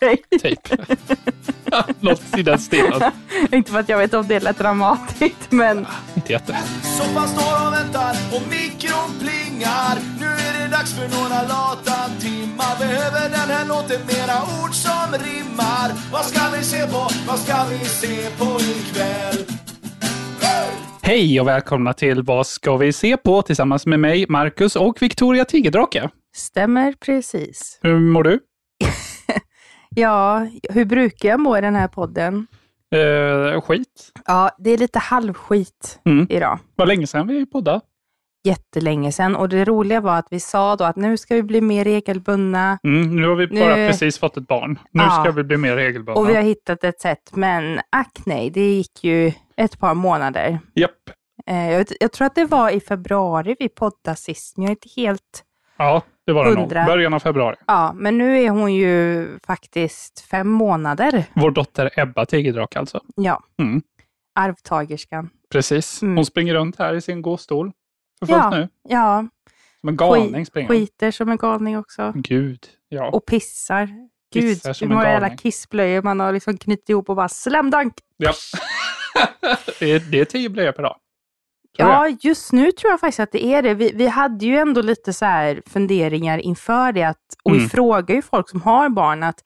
Grej. Typ. Något i den stilen. Inte för att jag vet om det lät dramatiskt, men Inte jätte. Soffan står och väntar och mikron plingar Nu är det dags för några lata timmar Behöver den här låten mera ord som rimmar Vad ska vi se på? Vad ska vi se på ikväll? Hej och välkomna till Vad ska vi se på? Tillsammans med mig, Marcus och Victoria Tigerdrake. stämmer precis. Hur mår du? Ja, hur brukar jag må i den här podden? Eh, skit. Ja, det är lite halvskit Mm. idag. Var länge sedan vi poddade. Jättelänge sedan. Och det roliga var att vi sa då att nu ska vi bli mer regelbundna Mm, nu har vi bara Nu- precis fått ett barn. Nu Ja. ska vi bli mer regelbundna. och vi har hittat ett sätt. Men ack nej, det gick ju ett par månader. Japp. Eh, jag, jag tror att det var i februari vi poddade sist, men jag är inte helt... Ja, det var det nog. Början av februari. Ja, men nu är hon ju faktiskt fem månader. Vår dotter Ebba Tigerdrake alltså. Ja, Mm. arvtagerskan. Precis. Mm. Hon springer runt här i sin gåstol. För fullt Ja. nu. Ja, Som en galning springer skiter som en galning också. Gud. Ja. Och pissar. Gud, hur många jävla kissblöjor man har liksom knutit ihop och bara slam dunk. ja. det, är, det är tio blöjor per dag. Ja, just nu tror jag faktiskt att det är det. Vi, vi hade ju ändå lite så här funderingar inför det. Att, och vi Mm. frågar ju folk som har barn att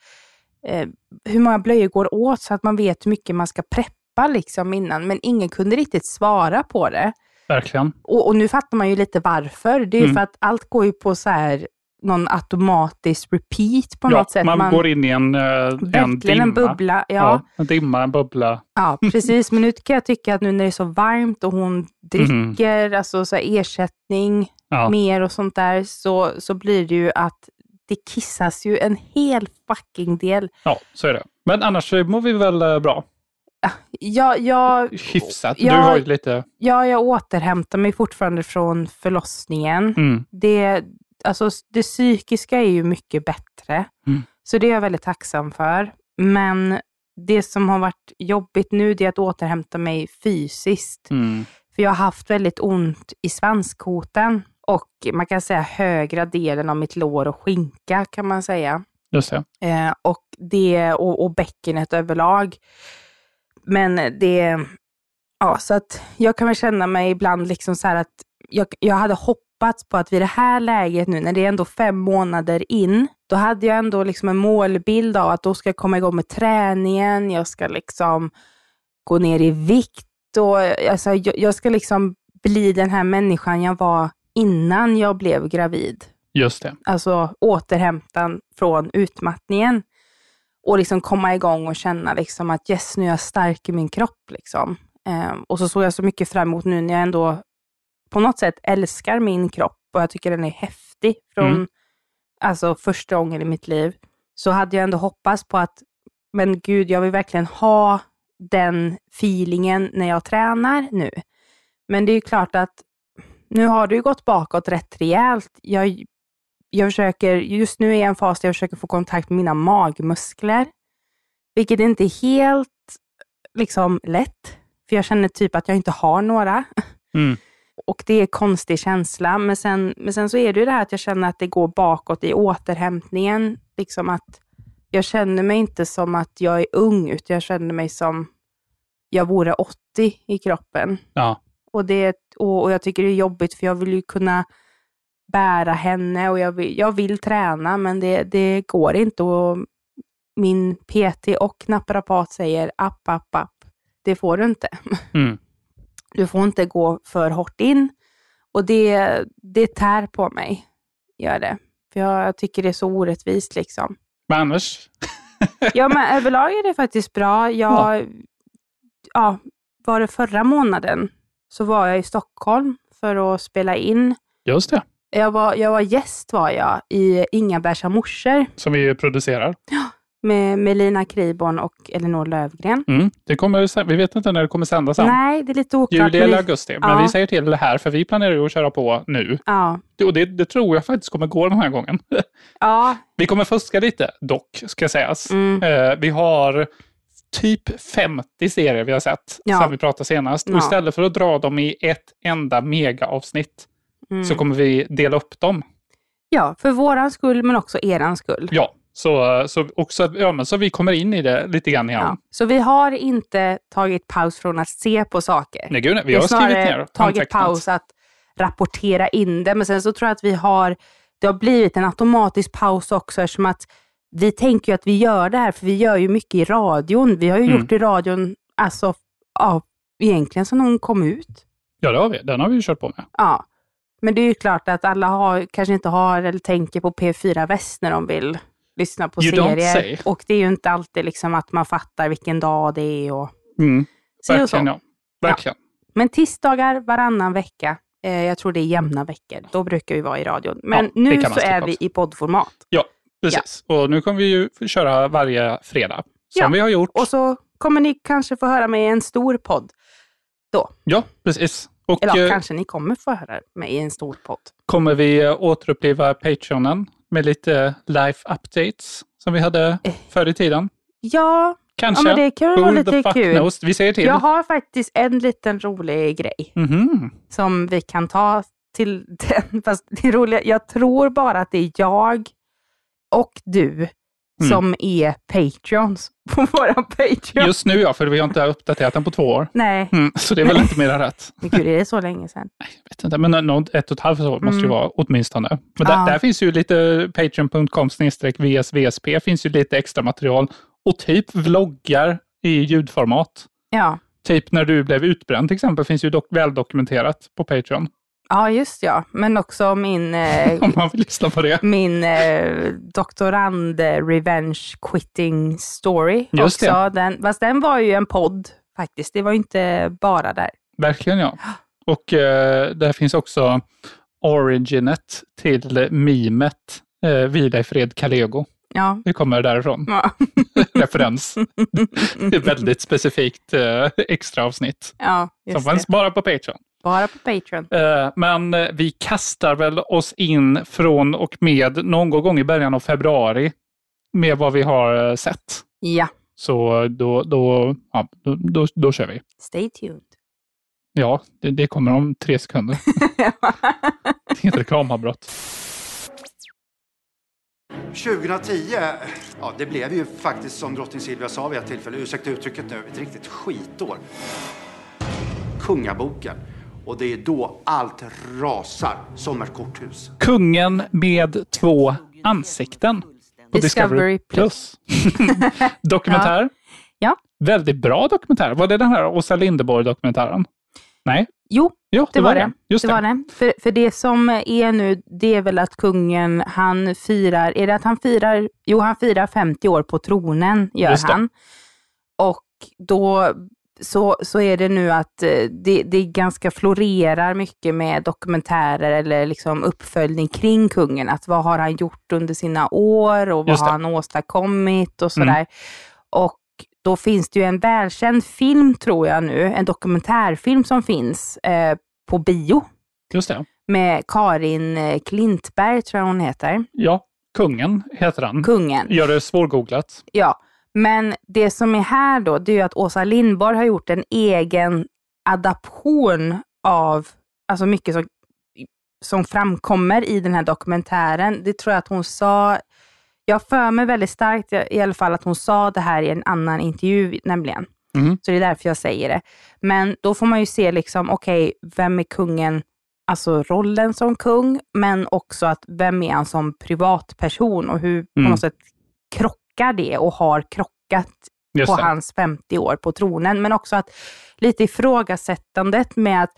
eh, hur många blöjor går åt så att man vet hur mycket man ska preppa liksom innan. Men ingen kunde riktigt svara på det. Verkligen. Och, och nu fattar man ju lite varför. Det är ju Mm. för att allt går ju på så här någon automatisk repeat på Ja, något sätt. man, går in i en, eh, en dimma. en bubbla. Ja, Ja, en dimma, en bubbla. Ja, precis. Men nu kan jag tycka att nu när det är så varmt och hon dricker, alltså så ersättning. Ja. mer och sånt där, så, så blir det ju att det kissas ju en hel fucking del. ja, så är det. Men annars mår vi väl eh, bra. Jag, jag, Hyfsat. Ja. Du har ju lite... ja, jag återhämtar mig fortfarande från förlossningen. Mm, Det, alltså, det psykiska är ju mycket bättre, Mm. så det är jag väldigt tacksam för. Men det som har varit jobbigt nu, det är att återhämta mig fysiskt. mm, För jag har haft väldigt ont i svanskotan och man kan säga högra delen av mitt lår och skinka kan man säga. just det. Eh, och, det och, och bäckenet överlag. Men det, ja så att jag kan väl känna mig ibland liksom så här att jag, jag hade hoppats på att vid det här läget nu, när det är ändå fem månader in, då hade jag ändå liksom en målbild av att då ska jag komma igång med träningen, jag ska liksom gå ner i vikt och alltså, jag, jag ska liksom bli den här människan jag var innan jag blev gravid Just det. alltså återhämtan från utmattningen. Och liksom komma igång och känna liksom att yes, nu är jag stark i min kropp. Liksom. Ehm, och så såg jag så mycket fram emot nu när jag ändå på något sätt älskar min kropp och jag tycker den är häftig från Mm. alltså, första gången i mitt liv. Så hade jag ändå hoppats på att, men gud, jag vill verkligen ha den feelingen när jag tränar nu. Men det är ju klart att nu har det ju gått bakåt rätt rejält. Jag jag försöker, just nu är jag i en fas där jag försöker få kontakt med mina magmuskler. Vilket inte är helt liksom, lätt. För jag känner typ att jag inte har några. Mm. Och det är en konstig känsla. Men sen, men sen så är det ju det här att jag känner att det går bakåt i återhämtningen. Liksom att jag känner mig inte som att jag är ung, utan jag känner mig som jag vore 80 i kroppen. Ja. Och, det, och, och jag tycker det är jobbigt för jag vill ju kunna bära henne och jag vill, jag vill träna men det, det går inte. Och min PT och naprapat säger app, app, app. Det får du inte. Mm. Du får inte gå för hårt in och det, det tär på mig. Gör det. För jag, jag tycker det är så orättvist liksom. Men annars, Ja, men överlag är det faktiskt bra. Jag, ja. var det förra månaden så var jag i Stockholm för att spela in. just det, Jag var, jag var gäst var jag i Inga-Bärsa morsor som vi producerar. Med Melina Kriborn och Elinor Lövgren. Mm. Det kommer, vi vet inte när det kommer sändas än. Nej, det är lite oklart. Juli eller augusti. Men Ja. vi säger till det här, för vi planerar ju att köra på nu. Ja, Och det, det tror jag faktiskt kommer gå den här gången. ja, Vi kommer fuska lite, dock, ska sägas. mm, Eh, vi har typ 50 serier vi har sett Ja. sedan vi pratade senast. Och Ja. istället för att dra dem i ett enda megaavsnitt mm. så kommer vi dela upp dem. ja, för våran skull men också eran skull. Ja, så, så, också, ja, men så vi kommer in i det lite grann igen. Ja. Så vi har inte tagit paus från att se på saker. Nej, gud, nej, vi Vi har skrivit ner tagit antecknat. paus att rapportera in det. Men sen så tror jag att vi har, det har blivit en automatisk paus också eftersom att vi tänker ju att vi gör det här, för vi gör ju mycket i radion. Vi har ju Mm. gjort i radion, alltså, ja, egentligen som någon kom ut. Ja, det har vi. Den har vi ju kört på med. Ja. Men det är ju klart att alla har, kanske inte har eller tänker på P4 Väst när de vill lyssna på You serier. Och det är ju inte alltid liksom att man fattar vilken dag det är och Mm, si och så. verkligen, ja. Verkligen. Men tisdagar varannan vecka, eh, jag tror det är jämna veckor, då brukar vi vara i radion. Men Ja, nu så är vi i poddformat. Precis. Och nu kommer vi ju köra varje fredag. Som Ja. vi har gjort. Och så kommer ni kanske få höra mig i en stor podd. Ja, precis. Och Eller ja, eh, kanske ni kommer få höra mig i en stor podd. kommer vi återuppliva Patreonen med lite life updates som vi hade Eh. förr i tiden. Ja, Kanske. ja men det kan vara lite kul. knows? Vi säger till. Jag har faktiskt en liten rolig grej Mhm. som vi kan ta till den. Fast det roliga, jag tror bara att det är jag och du Mm. som är Patreons på våran Patreon. Just nu ja, för vi har inte uppdaterat den på två år. Nej, Mm, så det är väl inte mer än rätt. men gud är det så länge sedan? vet inte, men något, ett och ett halvt år måste det Mm. vara åtminstone. Men Ja. där, där finns ju lite patreon.com vsvsp finns ju lite extra material och typ vloggar i ljudformat. Ja. Typ när du blev utbränd till exempel finns ju dock väldokumenterat på Patreon. Ja, just ja. Men också min, eh, Om man vill lyssna på det. min eh, doktorand eh, revenge quitting story. Just också. Den, fast den var ju en podd faktiskt. Det var ju inte bara där. Verkligen ja. Och eh, där finns också originet till mimet eh, Vila i fred Kalego. Ja. Det kommer därifrån. Ja, Referens. Det är väldigt specifikt eh, extra avsnitt. ja Som det. bara på Patreon. Bara på Patreon. Eh, Men eh, vi kastar väl oss in från och med någon gång i början av februari med vad vi har eh, sett. Ja, Så då, då, ja, då, då, då kör vi. stay tuned. Ja, det, det kommer om tre sekunder. Det är ett reklamavbrott. 2010, ja det blev ju faktiskt som drottning Silvia sa vid ett tillfälle, ursäkta uttrycket nu, ett riktigt skitår. Kungaboken. Och det är då allt rasar som ett korthus. Kungen med två ansikten. På Discovery Plus. Dokumentär. Ja. Väldigt bra dokumentär. Var det den här Åsa Linderborg-dokumentären? Nej? Jo, Jo, det var det. Just det det. var det. För, för det som är nu, det är väl att kungen, han firar, är det att han firar, jo han firar 50 år på tronen, gör Just det. han. Och då så, så är det nu att eh, det, det ganska florerar mycket med dokumentärer eller liksom uppföljning kring kungen. Att vad har han gjort under sina år och vad har han åstadkommit och sådär. Mm. Och då finns det ju en välkänd film tror jag nu, en dokumentärfilm som finns eh, på bio Just det. med Karin eh, Klintberg, tror jag hon heter. Ja, Kungen heter han. Kungen. Gör det svårgooglat. Ja, men det som är här då, det är att Åsa Lindborg har gjort en egen adaption av, alltså mycket som, som framkommer i den här dokumentären. Det tror jag att hon sa, jag för mig väldigt starkt i alla fall att hon sa det här i en annan intervju nämligen. Mhm. Så det är därför jag säger det. Men då får man ju se liksom, okej, vem är kungen, alltså rollen som kung, men också att vem är han som privatperson och hur på Mm. något sätt krockar det och har krockat på hans 50 år på tronen. Men också att lite ifrågasättandet med att,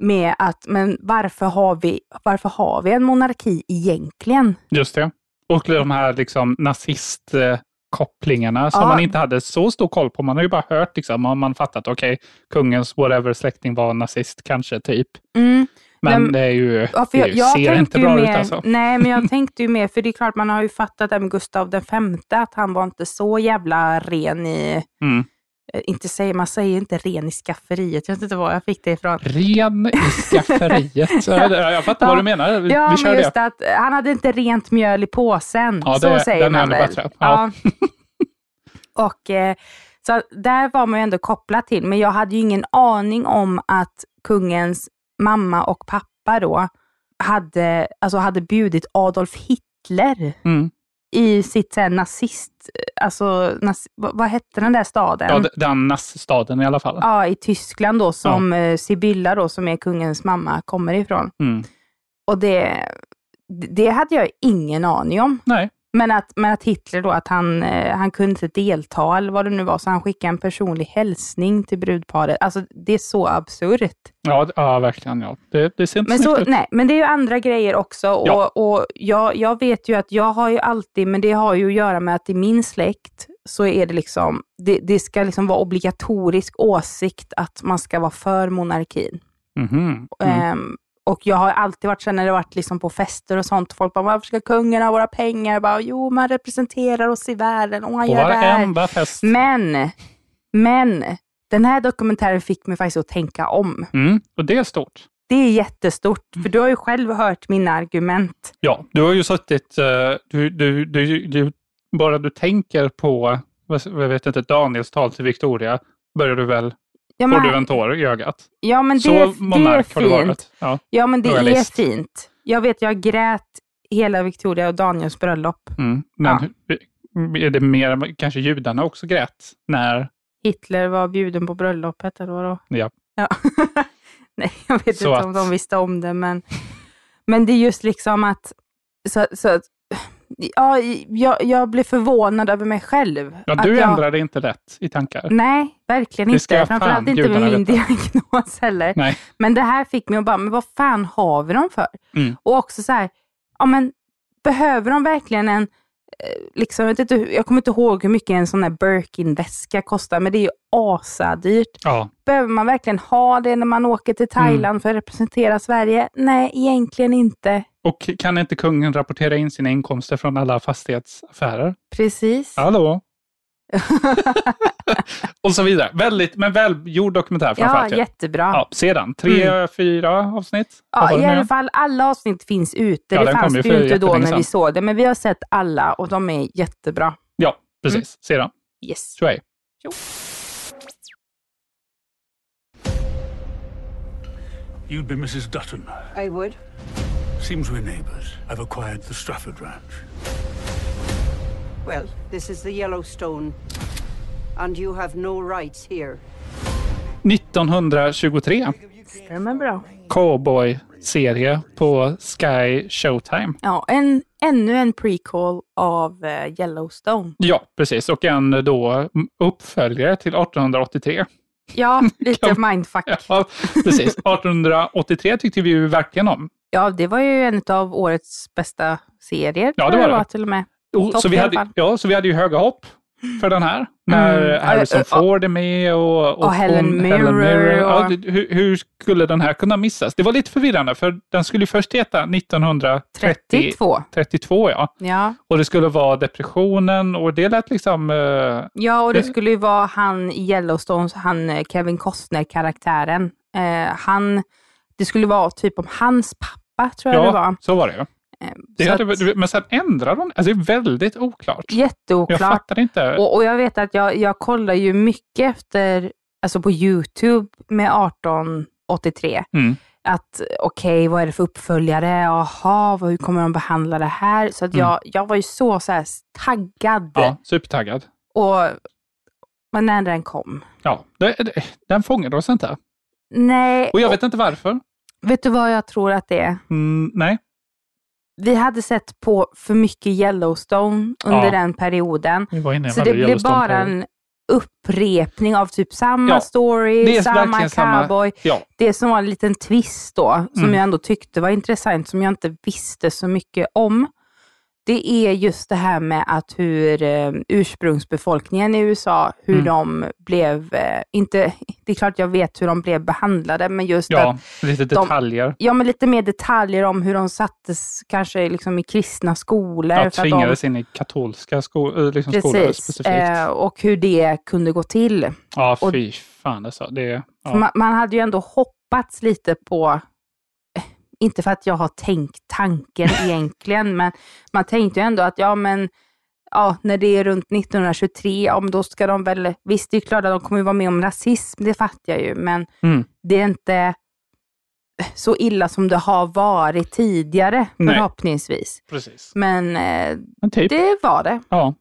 med att men varför, har vi, varför har vi en monarki egentligen? Just det. Och de här liksom nazistkopplingarna som Ja. man inte hade så stor koll på. Man har ju bara hört, liksom, man man fattat, okej, kungens whatever släkting var nazist kanske, typ. Men Men- det är ju, Ja, det jag, jag ser inte bra mer, ut alltså. Nej, men jag tänkte ju mer, för det är klart man har ju fattat det med Gustav den femte, att han var inte så jävla ren i, Mm. eh, inte säger, man säger inte ren i skafferiet, jag vet inte var jag fick det ifrån. Ren i skafferiet. Ja, det- jag fattar Ja. vad du menar. Vi, Ja, vi kör men det. just att eh, han hade inte rent mjöl i påsen. Ja, det- så säger man väl. bättre. Ja. Ja. Och eh, så där var man ju ändå kopplad till, men jag hade ju ingen aning om att kungens mamma och pappa då hade, alltså hade bjudit Adolf Hitler Mm. i sitt så här, nazist, alltså nas, vad, vad hette den där staden? Ja, den nassstaden i alla fall. Ja, i Tyskland då, som eh, Sibylla då, som är kungens mamma, kommer ifrån. Mm. Och det, det hade jag ingen aning om. Nej. Men att, men att Hitler då, att han, eh, han kunde inte delta eller vad det nu var, så han skickade en personlig hälsning till brudparet. Alltså det är så absurt. Ja, ja, verkligen. Ja. Det, det ser inte Men, så, ut. nej, men det är ju andra grejer också. Och, Ja. och jag, jag vet ju att jag har ju alltid, men det har ju att göra med att i min släkt så är det liksom, det, det ska liksom vara obligatorisk åsikt att man ska vara för monarkin. Mhm. Mm. Och jag har alltid varit så när det varit liksom på fester och sånt, folk bara, varför ska kungen ha våra pengar? Jag bara, jo, man representerar oss i världen och han På gör det här. fest. Men, men, den här dokumentären fick mig faktiskt att tänka om. Mm. Och det är stort. Det är jättestort, för du har ju själv hört mina argument. Ja, du har ju suttit, eh, du, du, du, du, bara du tänker på, jag vet inte, Daniels tal till Victoria, börjar du väl, Ja, får du en tår i ögat. ja, men Så det, det är monark har du fint. varit. Ja. Ja, men det Royalist. är fint. Jag vet, jag grät hela Victoria och Daniels bröllop. Mm. Men hur- är det mer, kanske judarna också grät när, Hitler var bjuden på bröllopet, eller vadå? Ja. ja. Nej, jag vet Så inte om att- de visste om det, men, men det är just liksom att, så, så, att- ja, jag, jag blev förvånad över mig själv. ja Att du jag, ändrade inte rätt i tankar. Nej, verkligen inte. fan Framförallt inte med min diagnos heller. Nej. Men det här fick mig att bara, men vad fan har vi dem för? Mm. Och också så här, ja men behöver de verkligen en, eh, liksom, jag, vet inte, jag kommer inte ihåg hur mycket en sån här Birkin-väska kostar, men det är ju asadyrt. Ja, Behöver man verkligen ha det när man åker till Thailand Mm. för att representera Sverige? Nej, egentligen inte. Och kan inte kungen rapportera in sina inkomster från alla fastighetsaffärer? Precis. Hallå? och så vidare. Väldigt, men välgjord dokumentär Ja, framförallt. ju. jättebra. Ja, sedan. Tre, fyra avsnitt? Ja, i alla fall alla avsnitt finns ute. Ja, det fanns ju det inte då när vi såg det, men vi har sett alla och de är jättebra. Ja, precis. Sedan. Yes. Tjoej. You'd be Mrs. Dutton. I would. Seems we're neighbours. I've acquired the Strafford Ranch. Well, this is the Yellowstone, and you have no rights here. 1923. Stämmer bra. Cowboy-serie på Sky Showtime. Ja, en, ännu en prequel av eh, Yellowstone. Ja, precis. Och en då uppföljare till 1883. Ja, lite mindfuck. Ja, precis. 1883 tyckte vi ju verkligen om. Ja, det var ju en av årets bästa serier. Ja, det var det. till och med. Och, Topp så, vi hade, ja, så vi hade ju höga hopp för den här. När Mm. Harrison. Ford är med och, Och Helen Mirren Ja, och- hur, hur skulle den här kunna missas? Det var lite förvirrande för den skulle ju först heta 1932. 32. 32 ja. Ja. Och det skulle vara depressionen och det lät liksom... eh, ja, och det Det- skulle ju vara han i Yellowstone, han eh, Kevin Costner-karaktären. Eh, han, det skulle vara typ om hans pappa, tror jag det var. ja, så var det ju. Eh, Det hade, att, men sen ändrade de alltså det. är väldigt oklart. Jag jätteoklart. fattar inte. Och, och jag vet att jag, jag kollar ju mycket efter, alltså på YouTube med 1883. Mm. Att okej, vad är det för uppföljare? Jaha, hur kommer de behandla det här? Så att jag, jag var ju så, så här taggad. Mm. Ja, supertaggad. Och, men när den kom. Ja, det, det, den fångade oss inte. Nej, Och jag vet inte varför. Vet du vad jag tror att det är? Mm, nej. vi hade sett på för mycket Yellowstone under Ja. den perioden. Så det blev bara en upprepning av typ samma Ja, story, samma verkligen samma- cowboy. Ja, Det som var en liten twist då, som Mm. jag ändå tyckte var intressant, som jag inte visste så mycket om, det är just det här med att hur eh, ursprungsbefolkningen i USA, hur Mm. de blev, eh, inte, det är klart jag vet hur de blev behandlade, men just att ja lite detaljer. Ja, men lite mer detaljer om hur de sattes kanske liksom i kristna skolor. Ja, att de- tvingades in i katolska sko eh, liksom skolor Precis, specifikt. eh, och hur det kunde gå till. ja, och- fy fan alltså. Det, ja. Man, man hade ju ändå hoppats lite på, inte för att jag har tänkt tanken egentligen, men man tänkte ju ändå att ja men Ja, när det är runt 1923, ja, men då ska de väl, visst det är klart att de kommer vara med om rasism, det fattar jag ju, men Mm. det är inte så illa som det har varit tidigare, Nej. förhoppningsvis. Precis. Men eh, Men typ, det var det. ja,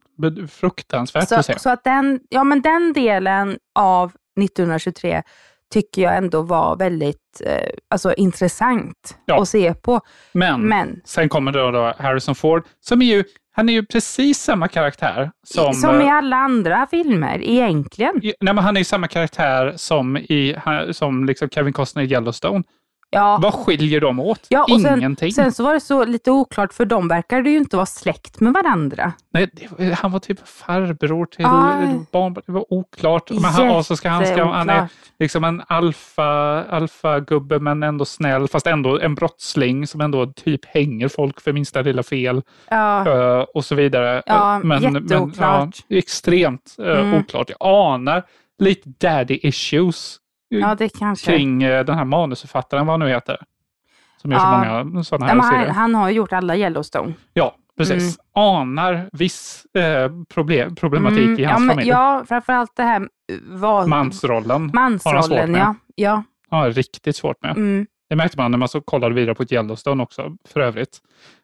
fruktansvärt Så, att se. så att den, ja, men den delen av 1923 tycker jag ändå var väldigt eh, alltså, intressant Ja. att se på. Men, Men sen kommer då, då Harrison Ford, som är ju, han är ju precis samma karaktär som... som, i eh, alla andra filmer egentligen. i- Nej, men han är ju samma karaktär som, i, som liksom Kevin Costner i Yellowstone. Ja. Vad skiljer dem åt? Ja, och sen, Ingenting. sen så var det så lite oklart, för de verkade ju inte vara släkt med varandra. Nej, det, han var typ farbror till Ja. barn. Det var oklart. Men han, och så ska han, ska, han är liksom en alfa, alfa-gubbe men ändå snäll, fast ändå en brottsling som ändå typ hänger folk för minsta lilla fel Ja, eh, och så vidare. Ja, Eh, men, jätteoklart. ja, extremt eh, Mm. oklart. Jag anar lite daddy issues ja, det kanske. kring eh, den här manusförfattaren, vad han nu heter. Som gör Ja. så många sådana Ja, här han, serier. han har ju gjort alla Yellowstone. Ja, precis. Anar viss eh, problem, problematik Mm, i ja, hans men, familj. ja, framförallt det här eh, vad, Mansrollen har han mansrollen. Ja, ja. Ja, riktigt svårt med. Mm. Det märkte man när man så kollade vidare på ett Yellowstone också, för övrigt.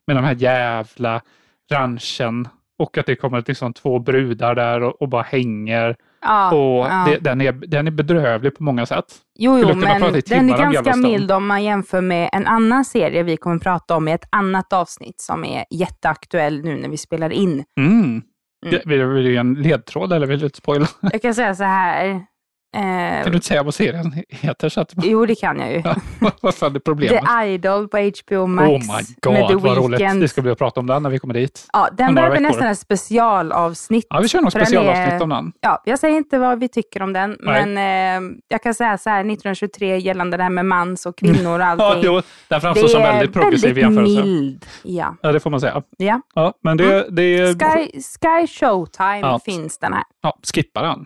Med de här jävla ranchen och att det kommer liksom två brudar där och, och bara hänger. Ja, och ja. det, den, är, den är bedrövlig på många sätt. Jo, jo, men den är ganska mild om man jämför med en annan serie vi kommer prata om i ett annat avsnitt som är jätteaktuell nu när vi spelar in. Mm. Det- Vill, vill du ge en ledtråd eller vill du inte spoila? Jag kan säga så här. Eh, Kan du inte säga vad serien heter? Så att, jo, det kan jag ju. ja, vad fan är problemet? The Idol på HBO Max oh my med The god, vad roligt. Weeknd. Vi ska bli och prata om den när vi kommer dit. Ja, den behöver veckor. nästan ett specialavsnitt. Ja, vi kör den specialavsnitt är- om den. Ja, jag säger inte vad vi tycker om den, Nej. men eh, jag kan säga så här 1923 gällande det här med mans och kvinnor och Ja, allting. jo, den framstår som väldigt progressiv väldigt jämförelse. mild. Ja. Ja, det får man säga. ja. Ja, men det, det är... Sky, Sky Showtime Ja. finns den här. Ja, skippa den.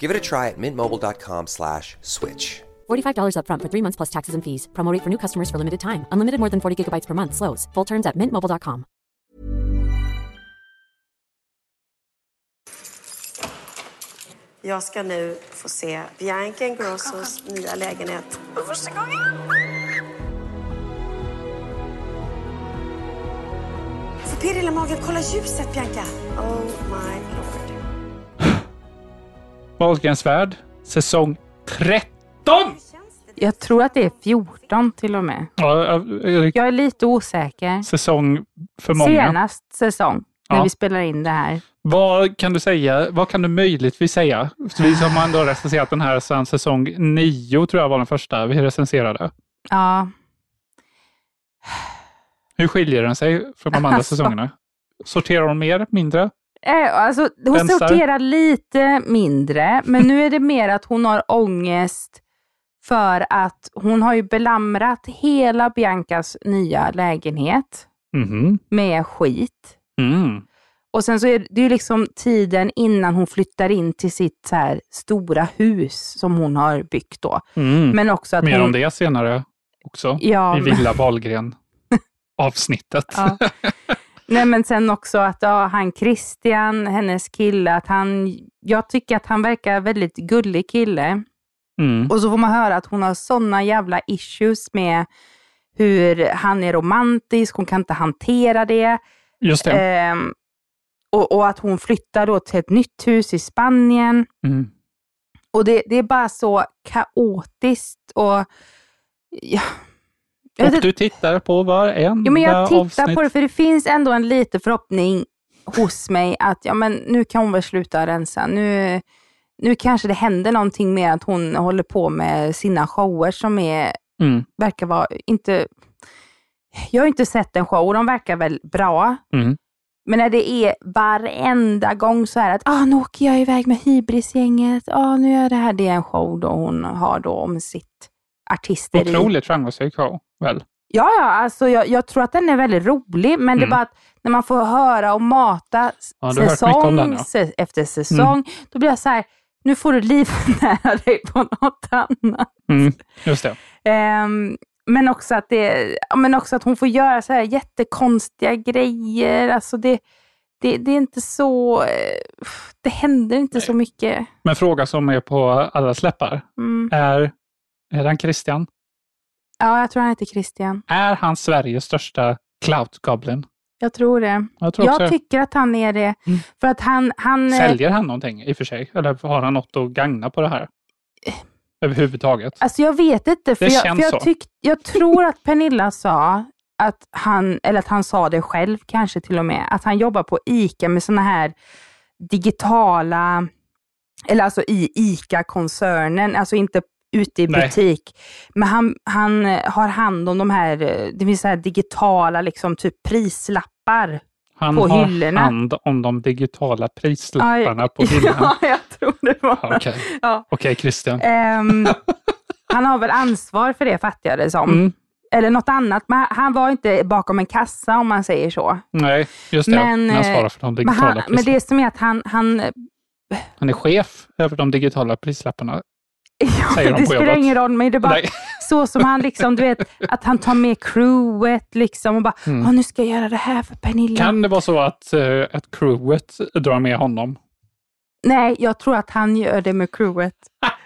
Give it a try at mintmobile.com slash switch. $45 upfront for three months plus taxes and fees. Promo rate for new customers for limited time. Unlimited more than 40 gigabytes per month. Slows. Full terms at mintmobile.com. Jag ska nu få se Bianca Ingrossos nya lägenhet för första gången. Få pirr i magen. Kolla ljuset, Bianca. Oh my lord. Wahlgrens värld, säsong 13! Jag tror att det är 14 till och med. Ja, Erik, Jag är lite osäker. säsong för många. Senast säsong, när Ja. vi spelar in det här. Vad kan du säga? Vad kan du möjligtvis säga? Vi som har ändå recenserat den här sedan säsong 9, tror jag var den första vi recenserade. Ja, Hur skiljer den sig från de andra Alltså. säsongerna? Sorterar de mer, mindre? Eh, Alltså, hon Rensar. sorterar lite mindre, men nu är det mer att hon har ångest för att hon har ju belamrat hela Biancas nya lägenhet Mhm. med skit. Mm. Och sen så är det ju liksom tiden innan hon flyttar in till sitt så här stora hus som hon har byggt då. Mm. Men också att Mer hon... om det senare också. Ja, I Villa Wahlgren avsnittet. Ja. Nej men sen också att ja, han Christian, hennes kille, att han, jag tycker att han verkar väldigt gullig kille. Mm. Och så får man höra att hon har sådana jävla issues med hur han är romantisk, hon kan inte hantera det. Just det. Ehm, och, och att hon flyttar då till ett nytt hus i Spanien. Mm. Och det, det är bara så kaotiskt och ja, Och du tittar på varenda Ja, men jag tittar avsnitt. på det för det finns ändå en liten förhoppning hos mig att ja, men nu kan hon väl sluta rensa. Nu, nu kanske det händer någonting med att hon håller på med sina shower som är, Mm. verkar vara, inte... Jag har inte sett en show och de verkar väl bra. Mm. Men när det är varenda gång så här att ah, nu åker jag iväg med hybrisgänget, ah, nu är det här, det är en show då hon har då om sitt artisteri. Otroligt framgångsrik show, väl? Ja, ja alltså jag, jag tror att den är väldigt rolig, men det är Mm. bara att när man får höra och mata Ja, säsong den, ja. efter säsong, då blir jag så här, nu får du livnära dig på något annat. Mm. Just det. Ehm, men, också att det, men också att hon får göra så här jättekonstiga grejer. Alltså det, det, det är inte så... eh, Det händer inte så mycket. Men fråga som är på alla släppar. Mm. Är, är han Christian? Ja, jag tror han heter Christian. Är han Sveriges största clout goblin? Jag tror det. Jag tror det. tycker att han är det. Mm. För att han... han eh, Säljer han någonting i och för sig? Eller har han något att gagna på det här? Överhuvudtaget? Alltså jag vet inte, för, Det jag, känns för jag, tyck, jag tror att Pernilla sa att han, eller att han sa det själv kanske till och med, att han jobbar på ICA med såna här digitala, eller alltså i ICA-koncernen, alltså inte ute i Nej. butik. Men han, han eh, har hand om de här, eh, det finns så här digitala liksom typ prislappar Han på har hyllorna. hand om de digitala prislapparna på hyllorna. Ja, jag tror det var. Okej, Ja. Okej, Christian. Ehm, han har väl ansvar för det fattar jag det som. Mm. Eller något annat, men han var inte bakom en kassa om man säger så. Nej, just det. Men, han eh, svarar för de digitala han, men det som är att han, han Han är chef över de digitala prislapparna. Ja, det spelar ingen roll, men det är bara Nej. så som han liksom, du vet, att han tar med crewet liksom och bara, Mm. "Åh, nu ska jag göra det här för Pernilla. Kan det vara så att, uh, att crewet drar med honom? Nej, jag tror att han gör det med crewet.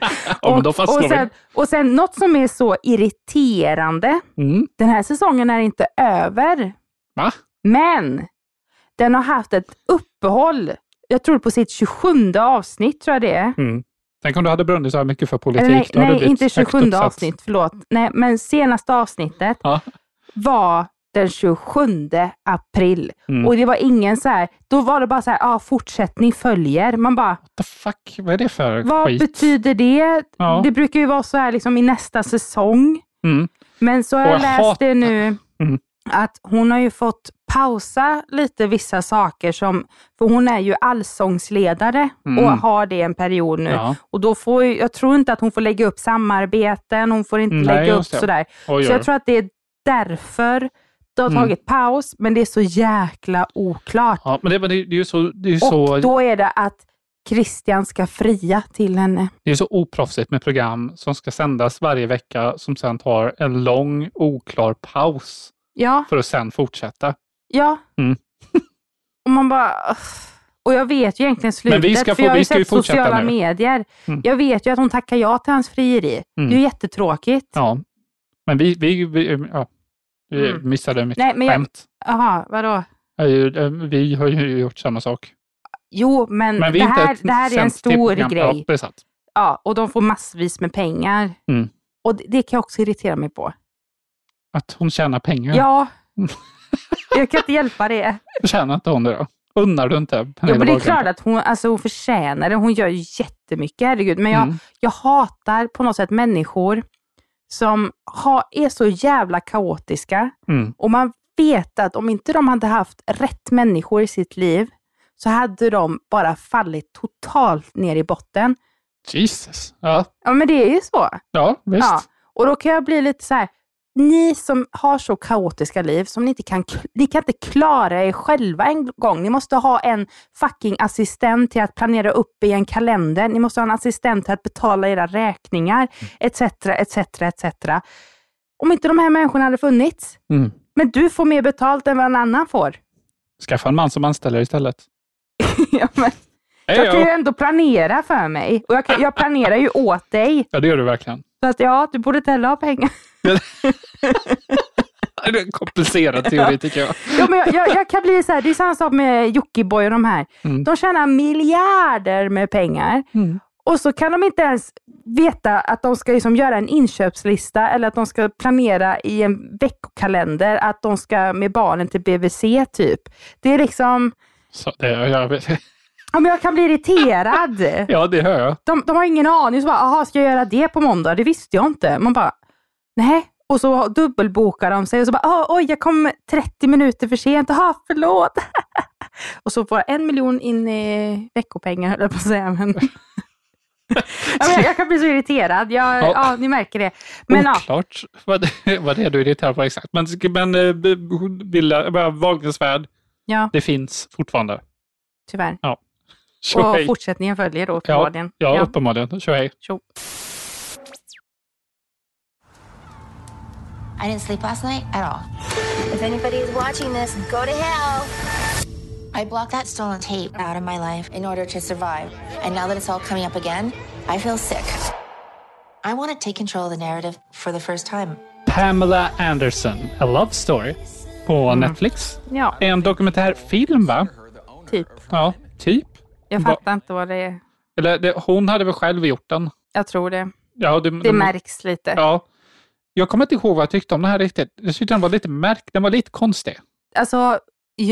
Ja, fastslår och, sen, och sen något som är så irriterande. Mm. den här säsongen är inte över. Va? Men den har haft ett uppehåll, jag tror på sitt 27 avsnitt tror jag det är. Mm. Tänk om du hade brunnit så här mycket för politik. Nej, nej blivit inte högt 27 uppsatt. avsnitt, förlåt. Nej, men senaste avsnittet Ja. var den 27 april. Mm. Och det var ingen så här, då var det bara så här, ja fortsättning följer. Man bara, What the fuck, vad är det för vad skit? betyder det? Ja. Det brukar ju vara så här liksom i nästa säsong. Mm. Men så har jag jag läst det nu, Mm. Att hon har ju fått pausa lite vissa saker, som, för hon är ju allsångsledare Mm. och har det en period nu. Ja. Och då får jag tror inte att hon får lägga upp samarbeten, hon får inte Nej, lägga upp sådär. Oj, Så jag tror att det är därför det har Mm. tagit paus, men det är så jäkla oklart. Ja, men det, men det, det är ju så, det är och så, då är det att Christian ska fria till henne. det är så oproffsigt med program som ska sändas varje vecka som sen tar en lång oklar paus Ja, för att sen fortsätta. ja. Mm. och man bara... Och jag vet ju egentligen slutet, Men vi ska för få- jag har ju sett sociala nu. medier. Mm. Jag vet ju att hon tackar ja till hans frieri. Mm. Det är ju jättetråkigt. Ja, men vi, vi, vi, ja, vi Mm. missade mitt Nej, men skämt. Jaha, vadå? Eh, Vi har ju gjort samma sak. Jo, men, Men det, här, det här är en stor grej. Ja. Ja, och de får massvis med pengar. Mm. Och det, det kan jag också irritera mig på. Att hon tjänar pengar. Ja, jag kan inte hjälpa det. Tjänar inte hon det då? Unnar du inte Pernilla men det är klart att hon, alltså, hon förtjänar det. Hon gör ju jättemycket, herregud. Men jag, Mm. jag hatar på något sätt människor som har, är så jävla kaotiska. Mm. Och man vet att om inte de hade haft rätt människor i sitt liv så hade de bara fallit totalt ner i botten. Jesus. Ja, Ja, men det är ju så. ja visst. Ja. Och då kan jag bli lite så här, ni som har så kaotiska liv som ni inte kan, ni kan inte klara er själva en gång. Ni måste ha en fucking assistent till att planera upp i en kalender. Ni måste ha en assistent till att betala era räkningar, etc, etc, etc. Om inte de här människorna hade funnits, Mm. men du får mer betalt än vad en annan får. Skaffa en man som anställer istället. ja, men, jag kan ju då. ändå planera för mig och jag, kan, jag planerar ju åt dig. Ja, det gör du verkligen. Att ja, du borde inte heller ha pengar. Det är en komplicerad teori tycker jag. Ja, men jag, jag, jag kan bli så här, det är samma sak med Jockiboi och de här. Mm. De tjänar miljarder med pengar och så kan de inte ens veta att de ska liksom göra en inköpslista eller att de ska planera i en veckokalender att de ska med barnen till BVC typ. Det är liksom, Så det, jag vet. Ja, men jag kan bli irriterad. Ja, det hör jag. De, de har ingen aning. Så bara, aha, ska jag göra det på måndag? Det visste jag inte. Man bara, nej. Och så dubbelbokar de sig och så bara, oj, jag kom 30 minuter för sent. Aha, förlåt. och så får jag en miljon in i veckopengar, höll jag på att säga. Men... ja, men jag, kan bli så irriterad. Jag, Ja. ja. ni märker det. Men, ja, Oklart vad det, vad det är du är irriterad på exakt. Men, men eh, Wahlgrens värld, ja, det finns fortfarande. tyvärr. Ja. Tjo Och hej. fortsättningen följer då Ja, uppenbarligen. ja, uppenbarligen. Tjo hej. Tjo. I didn't sleep last night at all. If anybody is watching this, go to hell. I blocked that stolen tape out of my life in order to survive. And now that it's all coming up again, I feel sick. I want to take control of the narrative for the first time. Pamela Anderson, A Love Story på Netflix. Ja, En dokumentärfilm va? typ. Ja, typ. Jag Va- fattar inte vad det är. Eller det, hon hade väl själv gjort den. Jag tror det. Ja, det, Det märks lite. Ja. Jag kommer inte ihåg vad jag tyckte om den här riktigt. Jag tyckte den var lite märk, den var lite konstig. Alltså,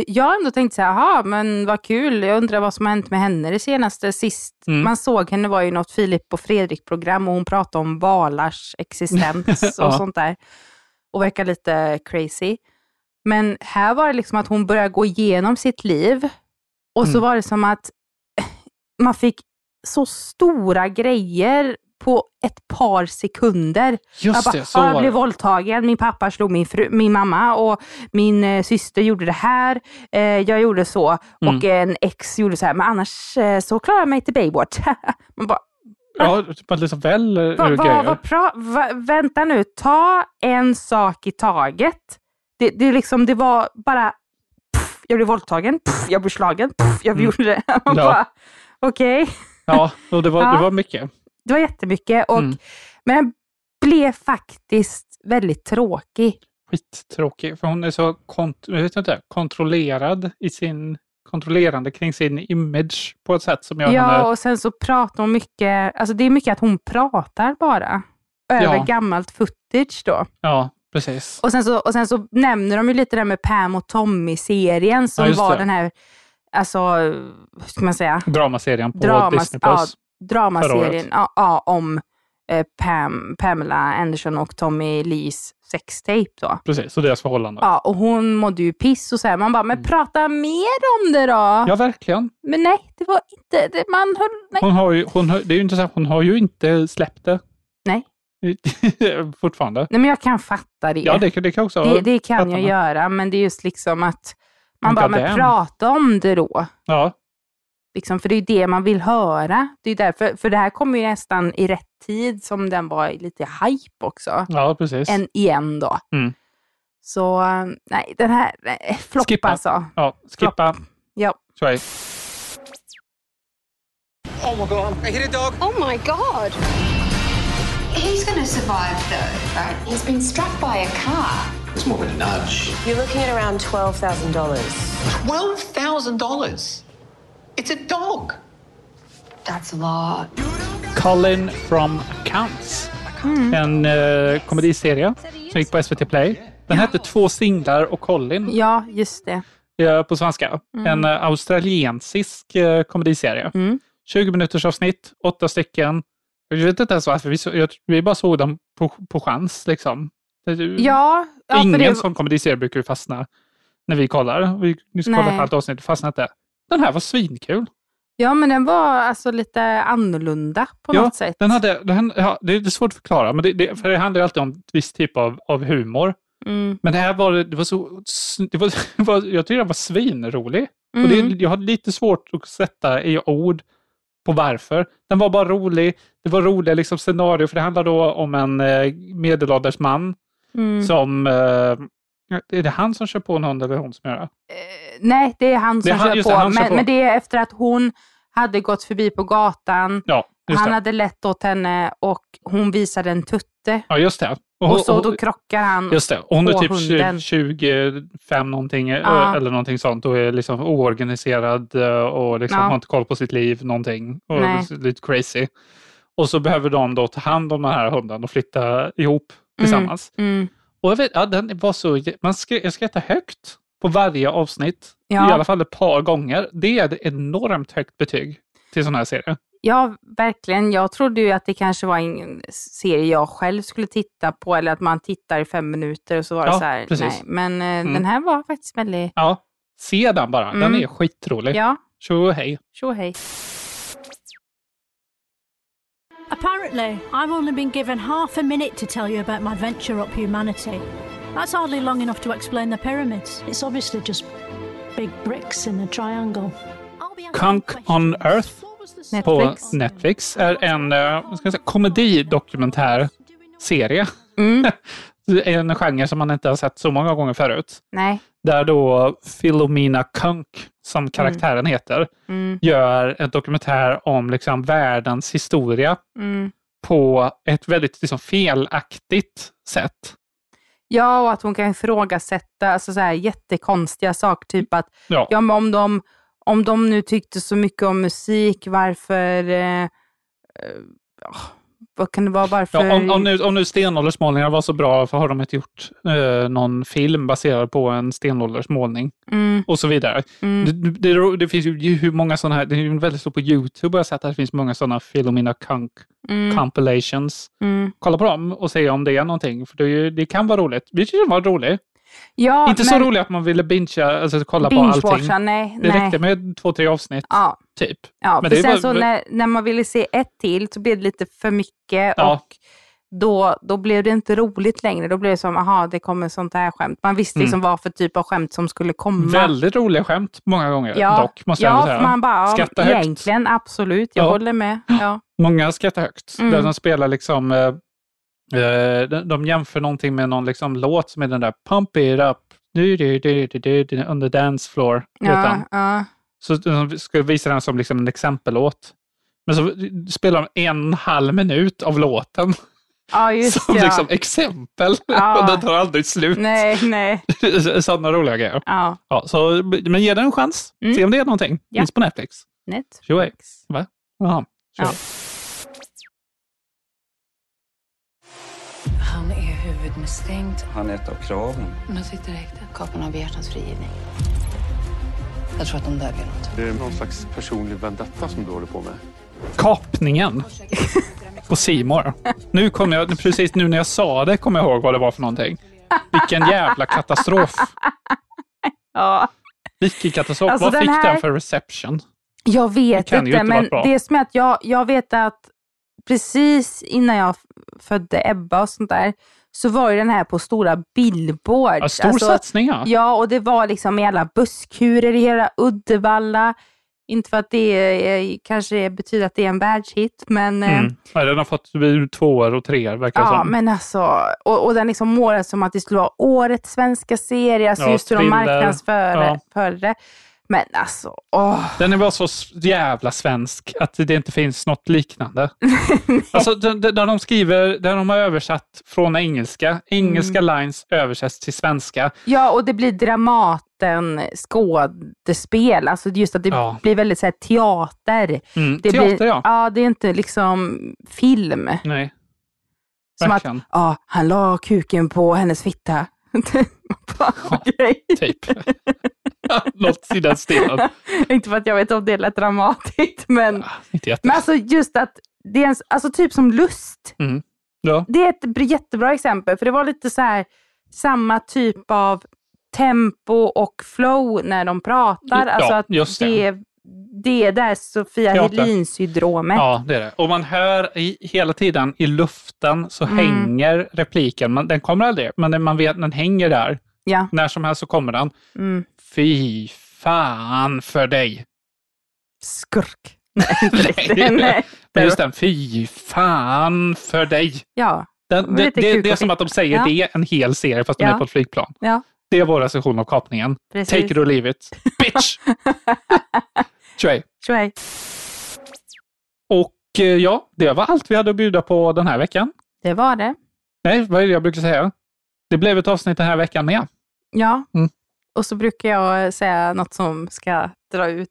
jag har ändå tänkt så här, jaha, men vad kul. Jag undrar vad som har hänt med henne det senaste. Sist Mm. man såg henne var ju något Filip och Fredrik-program och hon pratade om valars existens och Ja. sånt där. Och verkar lite crazy. Men här var det liksom att hon började gå igenom sitt liv och så Mm. var det som att man fick så stora grejer på ett par sekunder. Just jag det, bara, så "Ja, var jag det." blev våldtagen, min pappa slog min, fru, min mamma och min eh, syster gjorde det här. Eh, jag gjorde så Mm. och en ex gjorde så här, men annars eh, så klarar jag mig till Baywatch. Man bara, Ja, bara liksom väl eh, va, va, va, pra, va, vänta nu, ta en sak i taget. Det, det, liksom, det var bara, pff, jag blev våldtagen, pff, jag blev slagen, pff, jag Mm. gjorde det. Man Ja. bara, Okej. Ja, och det var, Ja. det var mycket. Det var jättemycket, och, Mm. men den blev faktiskt väldigt tråkig. Skittråkig, för hon är så kont inte, kontrollerad i sin kontrollerande kring sin image på ett sätt som gör Ja, henne... och sen så pratar hon mycket, alltså det är mycket att hon pratar bara. Över Ja. gammalt footage då. Ja, precis. Och sen, så, och sen så nämner de ju lite det där med Pam och Tommy-serien som Ja, var det. den här, alltså, hur ska man säga? Dramaserien på Dramas- Disney+. ja, Plus. Dramaserien ja, ja, om eh, Pam, Pamela Anderson och Tommy Lees sextape då. Precis, och deras förhållande. Ja, och hon mådde ju piss och så här. Man bara, men prata mer om det då. Mm. Ja, verkligen. Men nej, det var inte, det, man höll, nej. Hon har ju, hon, har- det är ju inte så hon har ju inte släppt det. Nej. Fortfarande. Nej, men jag kan fatta det. Ja, det, kan- det kan jag också det, det kan jag göra, men det är just liksom att man bara, men prata om det då. Ja, Liksom, för det är ju det man vill höra. Det är därför, för det här kommer ju nästan i rätt tid som den var lite hype också. ja precis. Än igen då. Mm. Så nej, den här, nej, flopp Skippa. alltså. Ja, skippa. Ja. Så är det. Oh my god, I hit a dog. Oh my god. He's gonna survive though, right? He's been struck by a car. It's more of a nudge. You're looking at around $12,000. Twelve thousand dollars. It's a dog. That's a lot. Colin from Accounts. En eh, komediserie som gick på SVT Play. Den hette Två singlar och Colin Ja, just det. eh, på svenska. Mm. En eh, australiensisk eh, komediserie. Mm. 20 minuters avsnitt, åtta stycken. Jag vet inte ens varför, vi, så, jag, vi bara såg dem på, på chans. Liksom. Ja, ja Ingen det, sån komediserie brukar ju fastna när vi kollar. Vi, kollar Nej. på allt avsnitt och fastnar inte. den här var svinkul. Ja, men den var alltså lite annorlunda på ja, något sätt. Den hade, den, ja, det är svårt att förklara, men det, det, för det handlar ju alltid om ett visst typ av, av humor. Mm. Men det här var, det var så, det var, det var, jag tyckte den var svinrolig. Mm. Och det, jag har lite svårt att sätta i ord på varför. Den var bara rolig. Det var roliga liksom, scenario, för det handlar då om en eh, medelålders man Mm. som... Eh, är det han som kör på en hund eller hon som gör det? Nej, det är han Det är som han- kör, på. det, han kör men, på. men det är efter att hon hade gått förbi på gatan. Ja, han det. hade lett åt henne och hon visade en tutte. Ja, just det. Och, så och- då krockar han Just det. Och hon är typ hunden. 25 någonting eh, Ja. eller någonting sånt och är liksom oorganiserad eh, och liksom Ja. har inte koll på sitt liv någonting. Och lite crazy. Och så behöver de då ta hand om den här hunden och flytta ihop tillsammans. Mm. Och jag vet, ja, den var så, man skri, jag skrattade högt på varje avsnitt. Ja. I alla fall ett par gånger. Det är ett enormt högt betyg till sådana här serier. Ja, verkligen. Jag trodde ju att det kanske var en serie jag själv skulle titta på eller att man tittar i fem minuter och så var det Ja, så här. precis. Nej. Men eh, Mm. den här var faktiskt väldigt... Ja, se den bara. Den Mm. är skitrolig. Ja, Tjo hej. tjo hej. Apparently, I've only been given half a minute to tell you about my venture up humanity. That's hardly long enough to explain the pyramids. It's obviously just big bricks in a triangle. Kunk on Earth på Netflix är en eh, ska jag säga, komedidokumentär serie. Det är en genre som man inte har sett så många gånger förut. Nej. Där då Philomena Kunk, som karaktären heter, Mm. gör en dokumentär om liksom världens historia Mm. På ett väldigt liksom, felaktigt sätt. Ja, och att hon kan ifrågasätta alltså så här jättekonstiga saker. Typ att Ja. ja, men om, de, om de nu tyckte så mycket om musik, varför... Eh, ja, vad kan det vara? Varför... Ja, om, om, nu, om nu stenåldersmålningar var så bra, varför har de inte gjort eh, någon film baserad på en stenåldersmålning? Mm. Och så vidare. Mm. Det, det, det finns ju hur många sådana här, det är ju väldigt stort på YouTube, jag har sett att det finns många sådana Philomena Kunk Mm. compilations. Mm. Kolla på dem och se om det är någonting, för det, det kan vara roligt. Vi tyckte den var rolig. Ja, inte så men- rolig att man ville bingea, alltså kolla på allting. Nej, det nej. räckte med två, tre avsnitt, Ja. typ. Ja, Men för sen var- så när, när man ville se ett till så blev det lite för mycket Ja. och då, då blev det inte roligt längre. Då blev det som, aha, det kommer sånt här skämt. Man visste liksom Mm. vad för typ av skämt som skulle komma. Väldigt roliga skämt många gånger ja, dock, måste ja, jag säga. man bara, Skratta högt. egentligen absolut, jag Ja. håller med. Ja. Många skrattar högt. Mm. Där de spelar liksom, eh, de, de jämför någonting med någon liksom låt som är den där Pump it up, du, du, du, du, du, du, on the dance floor. Ja, ja. Så de ska visa den som liksom en exempellåt. Men så spelar de en halv minut av låten ja, just som ja. liksom exempel. Ja. Och den tar aldrig slut. Nej, nej. Sådana roliga grejer. Ja. Ja, så, men ge den en chans. Mm. Se om det är någonting. Finns på Netflix. Netflix. Va? Jaha. Tjo Ja. Huvudmisstänkt. Han är ett av kraven. Nu sitter häktet. Kapan har begärt hans frigivning. Jag tror att de döljer något. Det är någon slags personlig vendetta som du håller på med. Kapningen på Simor. Nu kommer jag, precis nu när jag sa det, kommer jag ihåg vad det var för någonting. Vilken jävla katastrof. Ja. Vilken katastrof. Alltså, vad den fick här- den för reception? Jag vet Det kan ju inte, inte men det är som att jag, jag vet att precis innan jag födde Ebba och sånt där, så var ju den här på stora billboards. Ja, stor satsning, ja. Ja, och det var liksom i alla busskurer i hela Uddevalla. Inte för att det är, kanske betyder att det är en världshit, men eh, Mm. Ja, den har fått tvåor och treor verkar Ja, som. men alltså, och, och den liksom målas som att det skulle vara årets svenska serie, alltså Ja, just hur de thriller. marknadsför Ja. det. Men alltså, åh. Den är bara så jävla svensk att det inte finns något liknande. alltså, där de skriver, där de har översatt från engelska, engelska Mm. lines översätts till svenska. Ja, och det blir Dramaten skådespel, alltså just att det Ja. blir väldigt så här, teater. Mm, det teater, blir, ja. Ja, det är inte liksom film. Nej. Som att, ja, han la kuken på hennes fitta. Okej. Typ. Något i den stilen. inte för att jag vet om det lät dramatiskt, men, Inte jätte. men alltså just att det är en, alltså typ som lust. Mm. Ja. Det är ett br- jättebra exempel, för det var lite så här samma typ av tempo och flow när de pratar. Ja, alltså att just det. det. Det är där Sofia. Helin-syndromet. Ja, det är det. Och man hör i, hela tiden i luften så Mm. hänger repliken. Man, den kommer aldrig, men man vet den hänger där. Ja. När som helst så kommer den. Mm. Fy fan för dig. Skurk. Nej, Nej. Men just den, fy fan för dig. Ja. Den, det, det, det är som att de säger Ja. det en hel serie fast de Ja. är på ett flygplan. Ja. Det är vår recension av kapningen. Precis. Take it or leave it. Bitch! Tjej. Tjej. Och eh, ja, det var allt vi hade att bjuda på den här veckan. Det var det. Nej, vad är det jag brukar säga? Det blev ett avsnitt den här veckan med. Ja. Mm. Och så brukar jag säga något som ska dra ut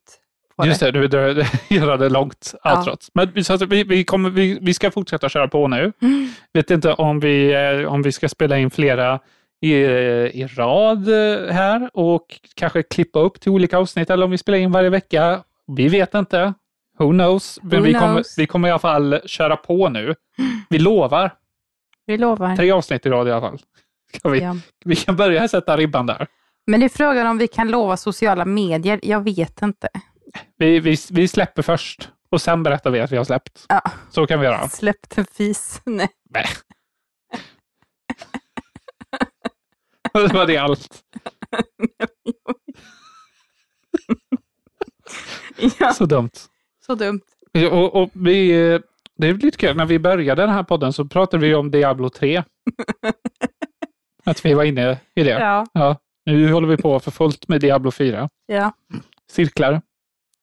på Just det, du vill göra det långt Ja. outrot. Men vi, vi, vi, kommer, vi, vi ska fortsätta köra på nu. Mm. Vet inte om vi, eh, om vi ska spela in flera i, i rad eh, här och kanske klippa upp till olika avsnitt eller om vi spelar in varje vecka. Vi vet inte. Who knows? Men Who vi, kommer, knows? vi kommer i alla fall köra på nu. Vi lovar. Vi lovar. Tre avsnitt i rad i alla fall. Ska vi, Ja. vi kan börja sätta ribban där. Men det är frågan om vi kan lova sociala medier. Jag vet inte. Vi, vi, vi släpper först och sen berättar vi att vi har släppt. Ja. Så kan vi göra. Släppt en fis. Nej. Nej. det var det allt. ja, Så dumt. så dumt. Och, och vi, eh, det är lite kul, när vi började den här podden så pratade vi om Diablo 3. Att vi var inne i det. Ja. Nu håller vi på för fullt med Diablo 4. Ja. Cirklar.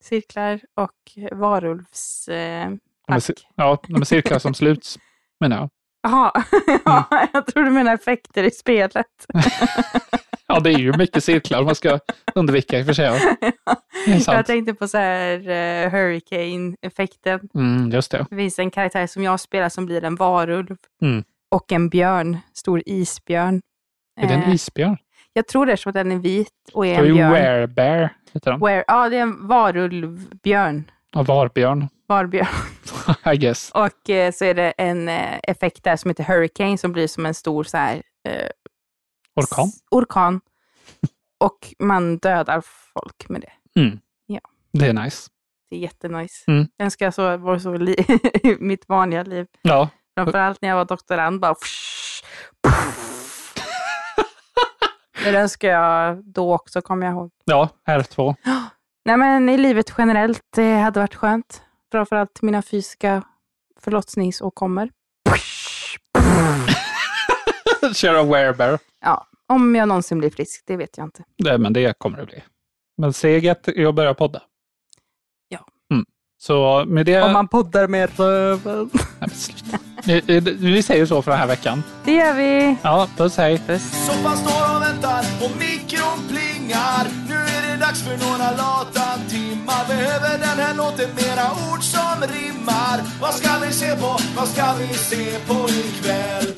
Cirklar och varulvs... Eh, cir- ja, de är cirklar som sluts, menar jag. Jaha, ja, jag tror du menar effekter i spelet. Ja, det är ju mycket cirklar man ska undvika i och för sig. ja. Jag tänkte på så här uh, hurricane-effekten. Mm, just det. Det finns en karaktär som jag spelar som blir en varulv Mm. Och en björn, stor isbjörn. Är det en Eh, isbjörn? Jag tror det är så att den är vit och är Det är en ju björn. werebear, heter den. Where, ja, det är en varulvbjörn. Och varbjörn, Varbjörn. I guess. Och eh, så är det en eh, effekt där som heter hurricane som blir som en stor så här, eh, Orkan. orkan. Och man dödar folk med det. Mm. Ja. Det är nice. Det är jättenice. Mm. Jag önskar jag så var så li- i mitt vanliga liv. Ja. Framförallt när jag var doktorand bara Det önskar jag då också, kommer jag ihåg. Ja, R2. Nej men i livet generellt, det hade varit skönt. Framförallt mina fysiska förlossningsåkommor. Köra werebear. Ja, om jag någonsin blir frisk, det vet jag inte. Nej, men det kommer det bli. Men seget är att börja podda. Så med det... Om man poddar med röven. Nej, men sluta. Eh, Vi säger så för den här veckan. Det gör vi. Ja, puss hej. Soffan står och väntar och mikron plingar Nu är det dags för några lata timmar Behöver den här låten mera ord som rimmar Vad ska vi se på, vad ska vi se på ikväll?